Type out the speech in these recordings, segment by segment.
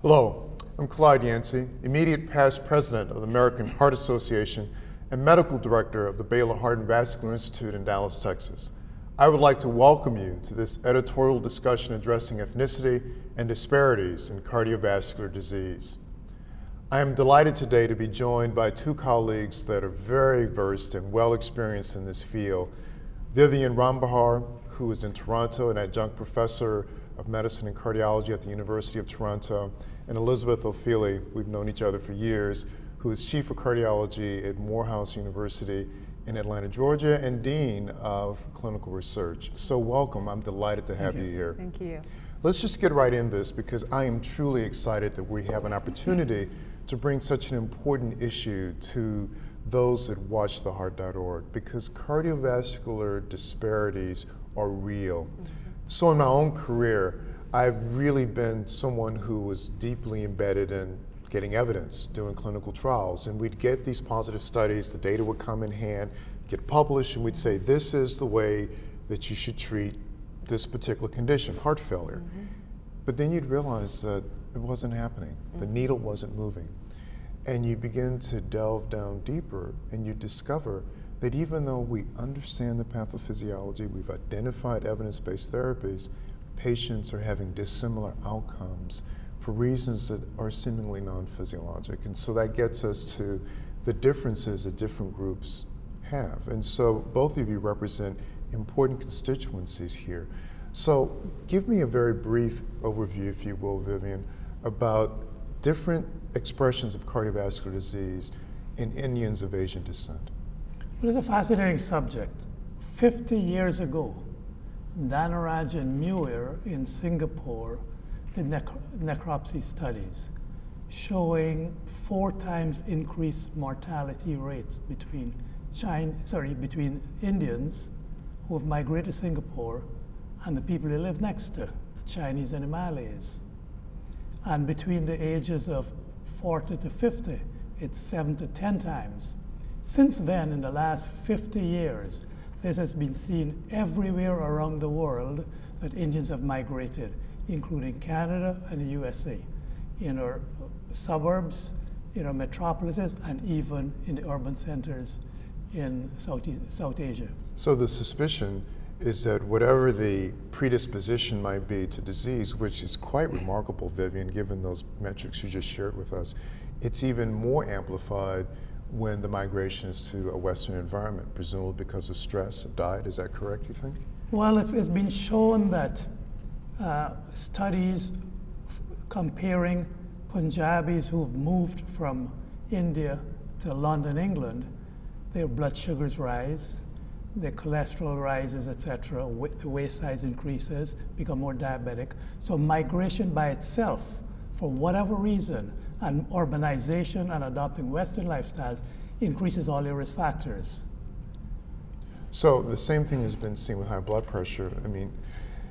Hello, I'm Clyde Yancy, immediate past president of the American Heart Association and medical director of the Baylor Heart and Vascular Institute in Dallas, Texas. I would like to welcome you to this editorial discussion addressing ethnicity and disparities in cardiovascular disease. I am delighted today to be joined by two colleagues that are very versed and well experienced in this field. Vivian Rambihar, who is in Toronto, an adjunct professor of Medicine and Cardiology at the University of Toronto, and Elizabeth Ofili, we've known each other for years, who is Chief of Cardiology at Morehouse University in Atlanta, Georgia, and Dean of Clinical Research. So welcome, I'm delighted to have Thank you. here. Thank you. Let's just get right in this because I am truly excited that we have an opportunity to bring such an important issue to those that watch theheart.org because cardiovascular disparities are real. Mm-hmm. So, in my own career, I've really been someone who was deeply embedded in getting evidence, doing clinical trials. And we'd get these positive studies, the data would come in hand, get published, and we'd say, this is the way that you should treat this particular condition, heart failure. Mm-hmm. But then you'd realize that it wasn't happening, mm-hmm. the needle wasn't moving. And you begin to delve down deeper, and you discover that even though we understand the pathophysiology, we've identified evidence based therapies, patients are having dissimilar outcomes for reasons that are seemingly non physiologic. And so that gets us to the differences that different groups have. And so both of you represent important constituencies here. So give me a very brief overview, if you will, Vivian, about different expressions of cardiovascular disease in Indians of Asian descent. It is a fascinating subject. 50 years ago, Danaraj and Muir in Singapore did necropsy studies showing four times increased mortality rates between China, sorry, between Indians who have migrated to Singapore and the people who live next to, the Chinese and the Malays. And between the ages of 40 to 50, it's seven to 10 times since then, in the last 50 years, this has been seen everywhere around the world that Indians have migrated, including Canada and the USA, in our suburbs, in our metropolises, and even in the urban centers in South, South Asia. So the suspicion is that whatever the predisposition might be to disease, which is quite remarkable, Vivian, given those metrics you just shared with us, it's even more amplified when the migration is to a Western environment, presumably because of stress of diet. Is that correct, you think? Well, it's, it's been shown that uh, studies f- comparing Punjabis who've moved from India to London, England, their blood sugars rise, their cholesterol rises, etc., the waist size increases, become more diabetic. So migration by itself, for whatever reason, and urbanization and adopting Western lifestyles increases all your risk factors. So the same thing has been seen with high blood pressure. I mean,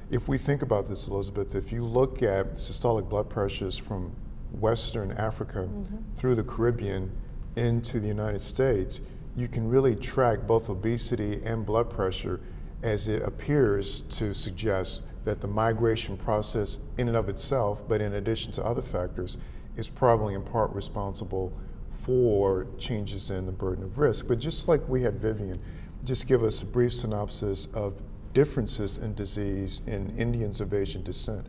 if we think about this, Elizabeth, if you look at systolic blood pressures from Western Africa mm-hmm. through the Caribbean into the United States, you can really track both obesity and blood pressure as it appears to suggest that the migration process in and of itself, but in addition to other factors, is probably in part responsible for changes in the burden of risk. But just like we had Vivian, just give us a brief synopsis of differences in disease in Indians of Asian descent.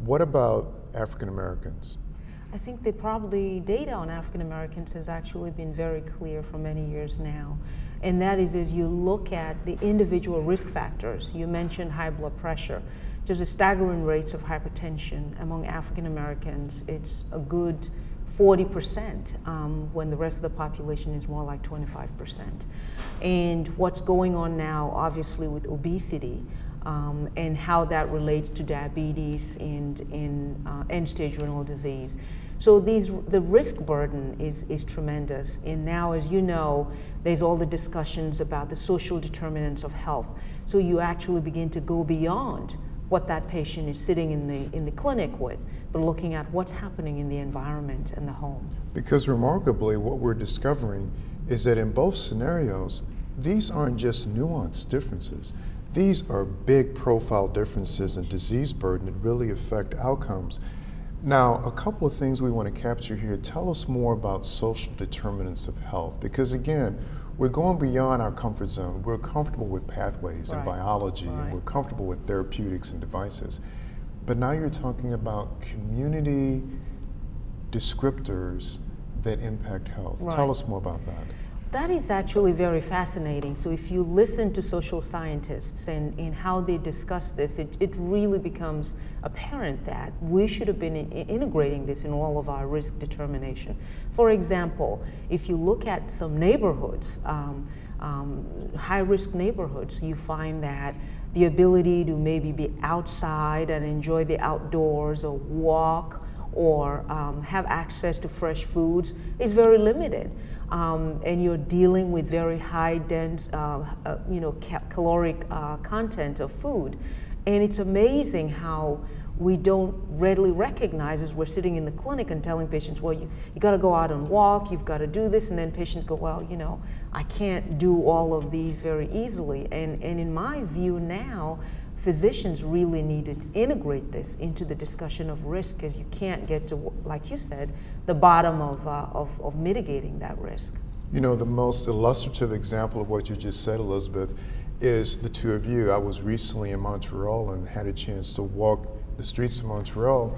What about African Americans? I think the probably data on African Americans has actually been very clear for many years now. And that is as you look at the individual risk factors, you mentioned high blood pressure there's a staggering rates of hypertension among African Americans. It's a good 40% um, when the rest of the population is more like 25%. And what's going on now, obviously, with obesity um, and how that relates to diabetes and in uh, end-stage renal disease. So these, the risk burden is, is tremendous. And now, as you know, there's all the discussions about the social determinants of health. So you actually begin to go beyond what that patient is sitting in the, in the clinic with, but looking at what's happening in the environment and the home. Because remarkably, what we're discovering is that in both scenarios, these aren't just nuanced differences. These are big profile differences in disease burden that really affect outcomes. Now, a couple of things we want to capture here. Tell us more about social determinants of health, because again, we're going beyond our comfort zone. We're comfortable with pathways right. and biology, right. and we're comfortable with therapeutics and devices. But now you're talking about community descriptors that impact health. Right. Tell us more about that. That is actually very fascinating. So, if you listen to social scientists and, and how they discuss this, it, it really becomes apparent that we should have been in, integrating this in all of our risk determination. For example, if you look at some neighborhoods, um, um, high risk neighborhoods, you find that the ability to maybe be outside and enjoy the outdoors or walk or um, have access to fresh foods is very limited um, and you're dealing with very high dense, uh, uh, you know, ca- caloric uh, content of food. And it's amazing how we don't readily recognize as we're sitting in the clinic and telling patients, well, you, you got to go out and walk, you've got to do this. And then patients go, well, you know, I can't do all of these very easily. And, and in my view now, physicians really need to integrate this into the discussion of risk because you can't get to, like you said, the bottom of, uh, of, of mitigating that risk. You know, the most illustrative example of what you just said, Elizabeth, is the two of you. I was recently in Montreal and had a chance to walk the streets of Montreal.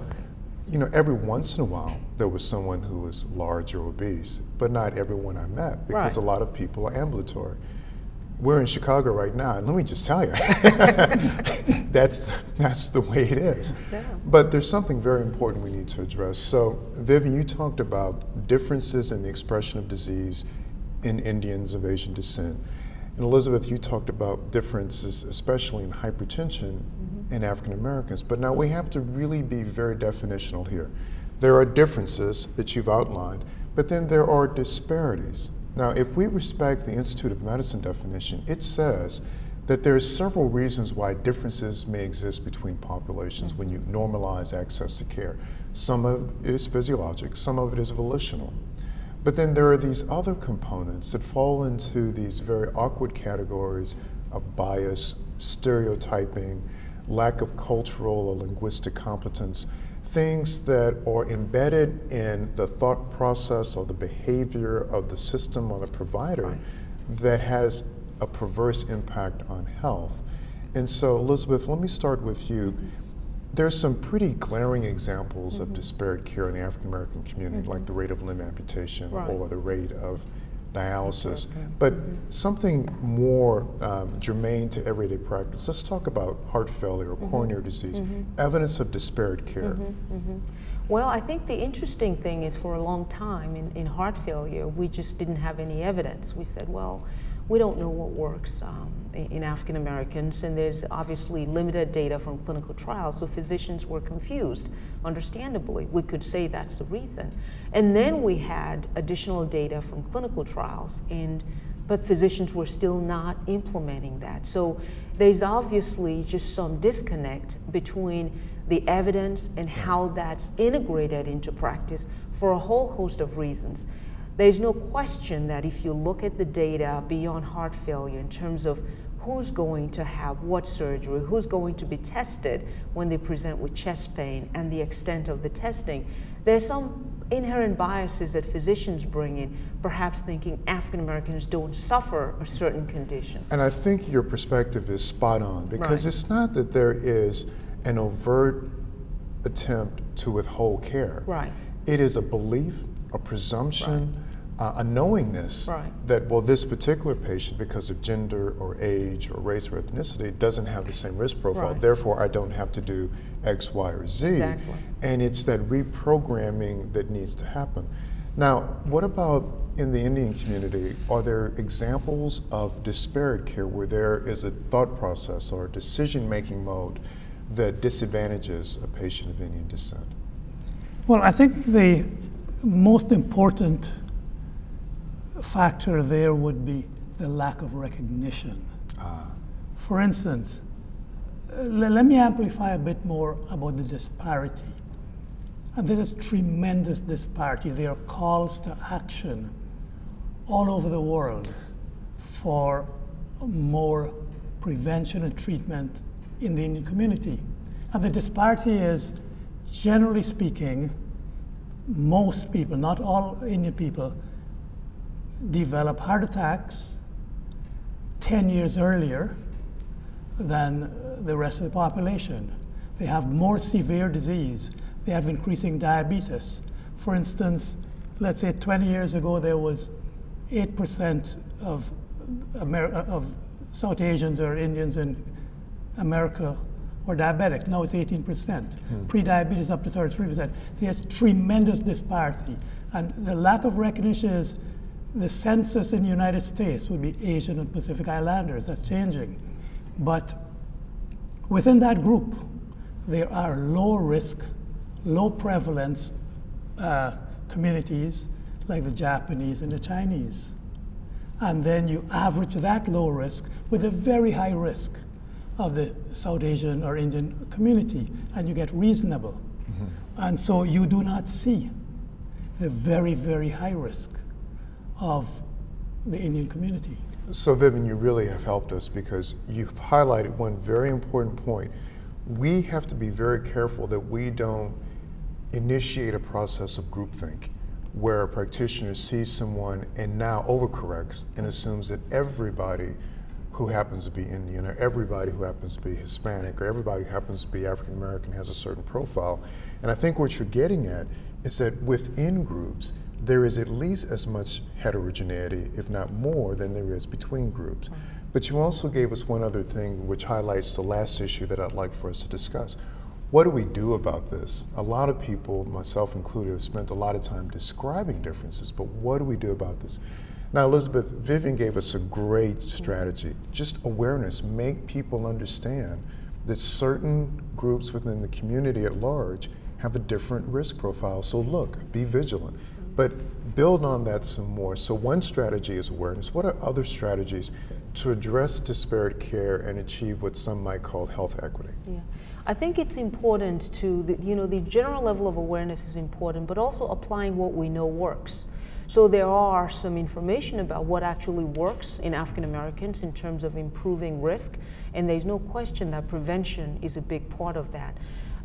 You know, every once in a while there was someone who was large or obese, but not everyone I met because right. a lot of people are ambulatory we're in Chicago right now, and let me just tell you, that's that's the way it is. Yeah. But there's something very important we need to address. So, Vivian, you talked about differences in the expression of disease in Indians of Asian descent, and Elizabeth, you talked about differences, especially in hypertension mm-hmm. in African Americans. But now we have to really be very definitional here. There are differences that you've outlined, but then there are disparities. Now, if we respect the Institute of Medicine definition, it says that there are several reasons why differences may exist between populations when you normalize access to care. Some of it is physiologic, some of it is volitional. But then there are these other components that fall into these very awkward categories of bias, stereotyping, lack of cultural or linguistic competence things that are embedded in the thought process or the behavior of the system or the provider right. that has a perverse impact on health. And so, Elizabeth, let me start with you. There's some pretty glaring examples mm-hmm. of disparate care in the African American community, mm-hmm. like the rate of limb amputation right. or the rate of dialysis, but something more um, germane to everyday practice. Let's talk about heart failure or mm-hmm. coronary disease, mm-hmm. evidence of disparate care. Mm-hmm. Well, I think the interesting thing is for a long time in, in heart failure, we just didn't have any evidence. We said, well, we don't know what works um, in African Americans, and there's obviously limited data from clinical trials, so physicians were confused, understandably. We could say that's the reason. And then we had additional data from clinical trials, and but physicians were still not implementing that. So there's obviously just some disconnect between the evidence and how that's integrated into practice for a whole host of reasons. There's no question that if you look at the data beyond heart failure in terms of who's going to have what surgery, who's going to be tested when they present with chest pain, and the extent of the testing, there's some inherent biases that physicians bring in, perhaps thinking African Americans don't suffer a certain condition. And I think your perspective is spot on because right. it's not that there is an overt attempt to withhold care. Right. It is a belief, a presumption. Right uh, a knowingness right. that, well, this particular patient, because of gender or age or race or ethnicity, doesn't have the same risk profile. Right. Therefore, I don't have to do X, Y, or Z. Exactly. And it's that reprogramming that needs to happen. Now, what about in the Indian community? Are there examples of disparate care where there is a thought process or decision making mode that disadvantages a patient of Indian descent? Well, I think the most important factor there would be the lack of recognition. Ah. For instance, uh, let me amplify a bit more about the disparity. And this is tremendous disparity. There are calls to action all over the world for more prevention and treatment in the Indian community. And the disparity is generally speaking, most people, not all Indian people, develop heart attacks 10 years earlier than the rest of the population. They have more severe disease. They have increasing diabetes. For instance, let's say 20 years ago, there was 8% of, Amer- of South Asians or Indians in America were diabetic. Now it's 18%. Hmm. Pre-diabetes up to 33%. So there's tremendous disparity. And the lack of recognition is the census in the United States would be Asian and Pacific Islanders. That's changing. But within that group, there are low risk, low prevalence uh, communities like the Japanese and the Chinese. And then you average that low risk with a very high risk of the South Asian or Indian community, and you get reasonable. Mm-hmm. And so you do not see the very, very high risk of the Indian community. So, Vivian, you really have helped us because you've highlighted one very important point. We have to be very careful that we don't initiate a process of groupthink where a practitioner sees someone and now overcorrects and assumes that everybody who happens to be Indian or everybody who happens to be Hispanic or everybody who happens to be African American has a certain profile. And I think what you're getting at is that within groups, there is at least as much heterogeneity, if not more, than there is between groups. Mm-hmm. But you also gave us one other thing which highlights the last issue that I'd like for us to discuss. What do we do about this? A lot of people, myself included, have spent a lot of time describing differences, but what do we do about this? Now, Elizabeth, Vivian gave us a great mm-hmm. strategy. Just awareness, make people understand that certain groups within the community at large have a different risk profile. So, look, be vigilant. But build on that some more. So, one strategy is awareness. What are other strategies to address disparate care and achieve what some might call health equity? Yeah. I think it's important to, the, you know, the general level of awareness is important, but also applying what we know works. So there are some information about what actually works in African Americans in terms of improving risk, and there's no question that prevention is a big part of that.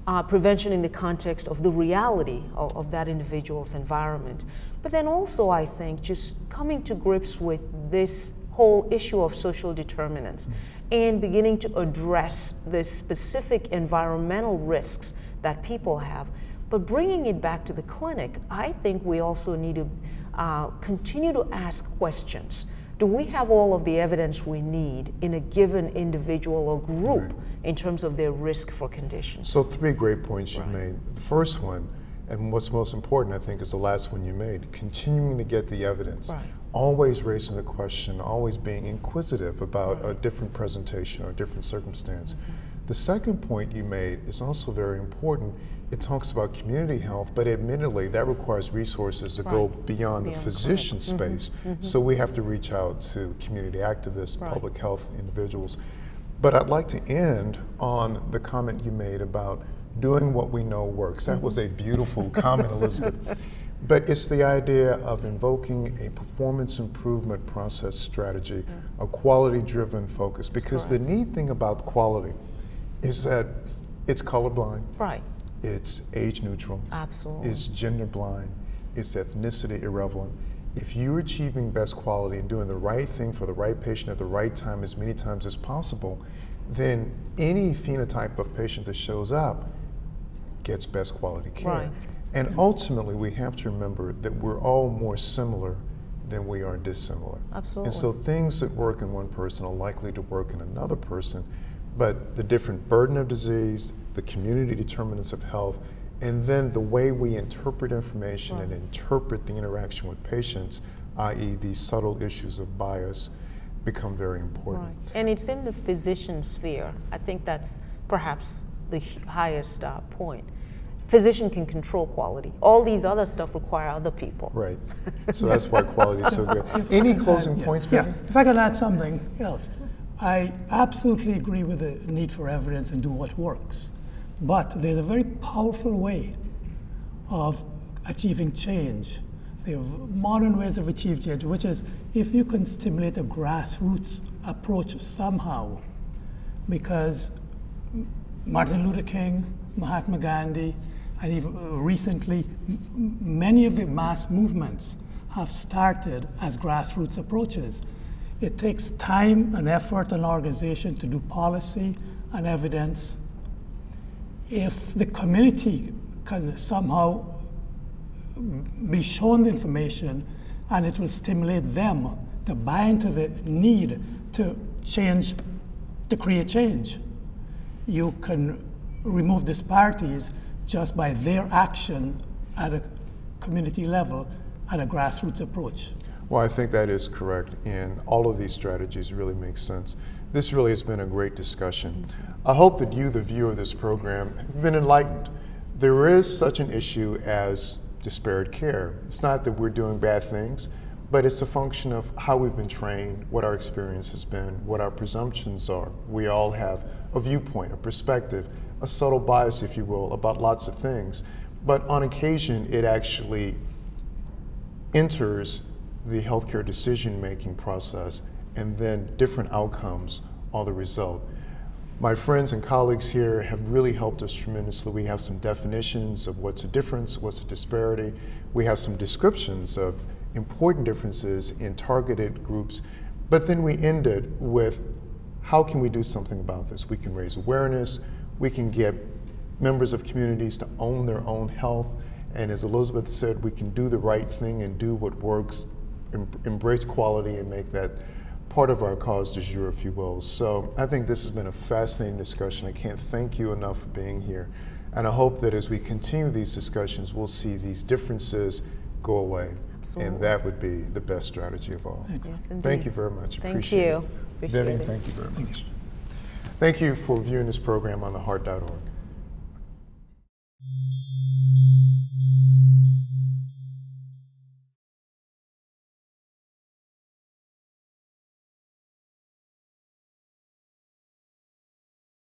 Uh, prevention in the context of the reality of, of that individual's environment. But then also, I think, just coming to grips with this whole issue of social determinants and beginning to address the specific environmental risks that people have. But bringing it back to the clinic, I think we also need to uh, continue to ask questions. Do we have all of the evidence we need in a given individual or group right. in terms of their risk for conditions? So, three great points you've right. made. The first one, and what's most important, I think, is the last one you made continuing to get the evidence. Right always raising the question, always being inquisitive about a different presentation or a different circumstance. Mm-hmm. The second point you made is also very important. It talks about community health, but admittedly, that requires resources to right. go beyond, beyond the physician mm-hmm. space. Mm-hmm. So we have to reach out to community activists, right. public health individuals. But I'd like to end on the comment you made about doing what we know works. That was a beautiful comment, Elizabeth. But it's the idea of invoking a performance improvement process strategy, a quality driven focus. Because the neat thing about quality is that it's colorblind. Right. It's age neutral. Absolutely. It's gender blind. It's ethnicity irrelevant. If you're achieving best quality and doing the right thing for the right patient at the right time as many times as possible, then any phenotype of patient that shows up gets best quality care. Right. And ultimately, we have to remember that we're all more similar than we are dissimilar. Absolutely. And so things that work in one person are likely to work in another person, but the different burden of disease, the community determinants of health, and then the way we interpret information right. and interpret the interaction with patients, i.e., these subtle issues of bias, become very important. Right. And it's in this physician sphere. I think that's perhaps the highest uh, point physician can control quality. All these other stuff require other people. Right. So that's why quality is so good. Any closing yeah. points, Yeah. If I could add something else, I absolutely agree with the need for evidence and do what works. But there's a very powerful way of achieving change. There are modern ways of achieving change, which is if you can stimulate a grassroots approach somehow, because Martin Luther King, Mahatma Gandhi, And even uh, recently, many of the mass movements have started as grassroots approaches. It takes time and effort and organization to do policy and evidence. If the community can somehow be shown the information and it will stimulate them to buy into the need to change, to create change, you can remove disparities just by their action at a community level and a grassroots approach. Well, I think that is correct, and all of these strategies really make sense. This really has been a great discussion. I hope that you, the viewer of this program, have been enlightened. There is such an issue as disparate care. It's not that we're doing bad things, but it's a function of how we've been trained, what our experience has been, what our presumptions are. We all have a viewpoint, a perspective, a subtle bias, if you will, about lots of things. But on occasion, it actually enters the healthcare decision making process, and then different outcomes are the result. My friends and colleagues here have really helped us tremendously. We have some definitions of what's a difference, what's a disparity. We have some descriptions of important differences in targeted groups. But then we ended with how can we do something about this? We can raise awareness, we can get members of communities to own their own health. And as Elizabeth said, we can do the right thing and do what works, em- embrace quality, and make that part of our cause du jour, if you will. So I think this has been a fascinating discussion. I can't thank you enough for being here. And I hope that as we continue these discussions, we'll see these differences go away. Absolutely. And that would be the best strategy of all. Yes, Thank you very much. Thank Appreciate you. it. Appreciate Vivian, it. thank you very much. Thank you for viewing this program on theheart.org.